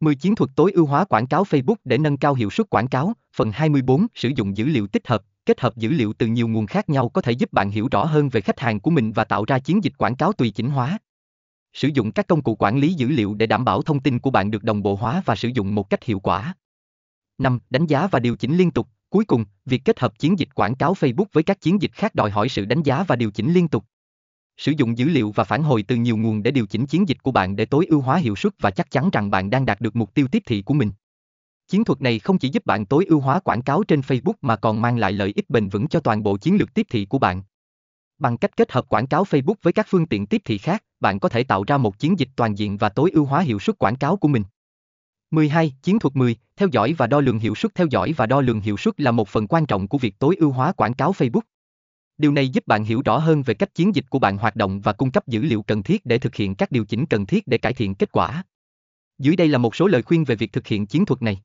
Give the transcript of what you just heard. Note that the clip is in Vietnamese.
10 chiến thuật tối ưu hóa quảng cáo Facebook để nâng cao hiệu suất quảng cáo. Phần 24, sử dụng dữ liệu tích hợp, kết hợp dữ liệu từ nhiều nguồn khác nhau có thể giúp bạn hiểu rõ hơn về khách hàng của mình và tạo ra chiến dịch quảng cáo tùy chỉnh hóa. Sử dụng các công cụ quản lý dữ liệu để đảm bảo thông tin của bạn được đồng bộ hóa và sử dụng một cách hiệu quả. 5. Đánh giá và điều chỉnh liên tục. Cuối cùng, việc kết hợp chiến dịch quảng cáo Facebook với các chiến dịch khác đòi hỏi sự đánh giá và điều chỉnh liên tục. Sử dụng dữ liệu và phản hồi từ nhiều nguồn để điều chỉnh chiến dịch của bạn để tối ưu hóa hiệu suất và chắc chắn rằng bạn đang đạt được mục tiêu tiếp thị của mình. Chiến thuật này không chỉ giúp bạn tối ưu hóa quảng cáo trên Facebook mà còn mang lại lợi ích bền vững cho toàn bộ chiến lược tiếp thị của bạn. Bằng cách kết hợp quảng cáo Facebook với các phương tiện tiếp thị khác, bạn có thể tạo ra một chiến dịch toàn diện và tối ưu hóa hiệu suất quảng cáo của mình. 12. Chiến thuật 10. Theo dõi và đo lường hiệu suất Theo dõi và đo lường hiệu suất là một phần quan trọng của việc tối ưu hóa quảng cáo Facebook. Điều này giúp bạn hiểu rõ hơn về cách chiến dịch của bạn hoạt động và cung cấp dữ liệu cần thiết để thực hiện các điều chỉnh cần thiết để cải thiện kết quả. Dưới đây là một số lời khuyên về việc thực hiện chiến thuật này.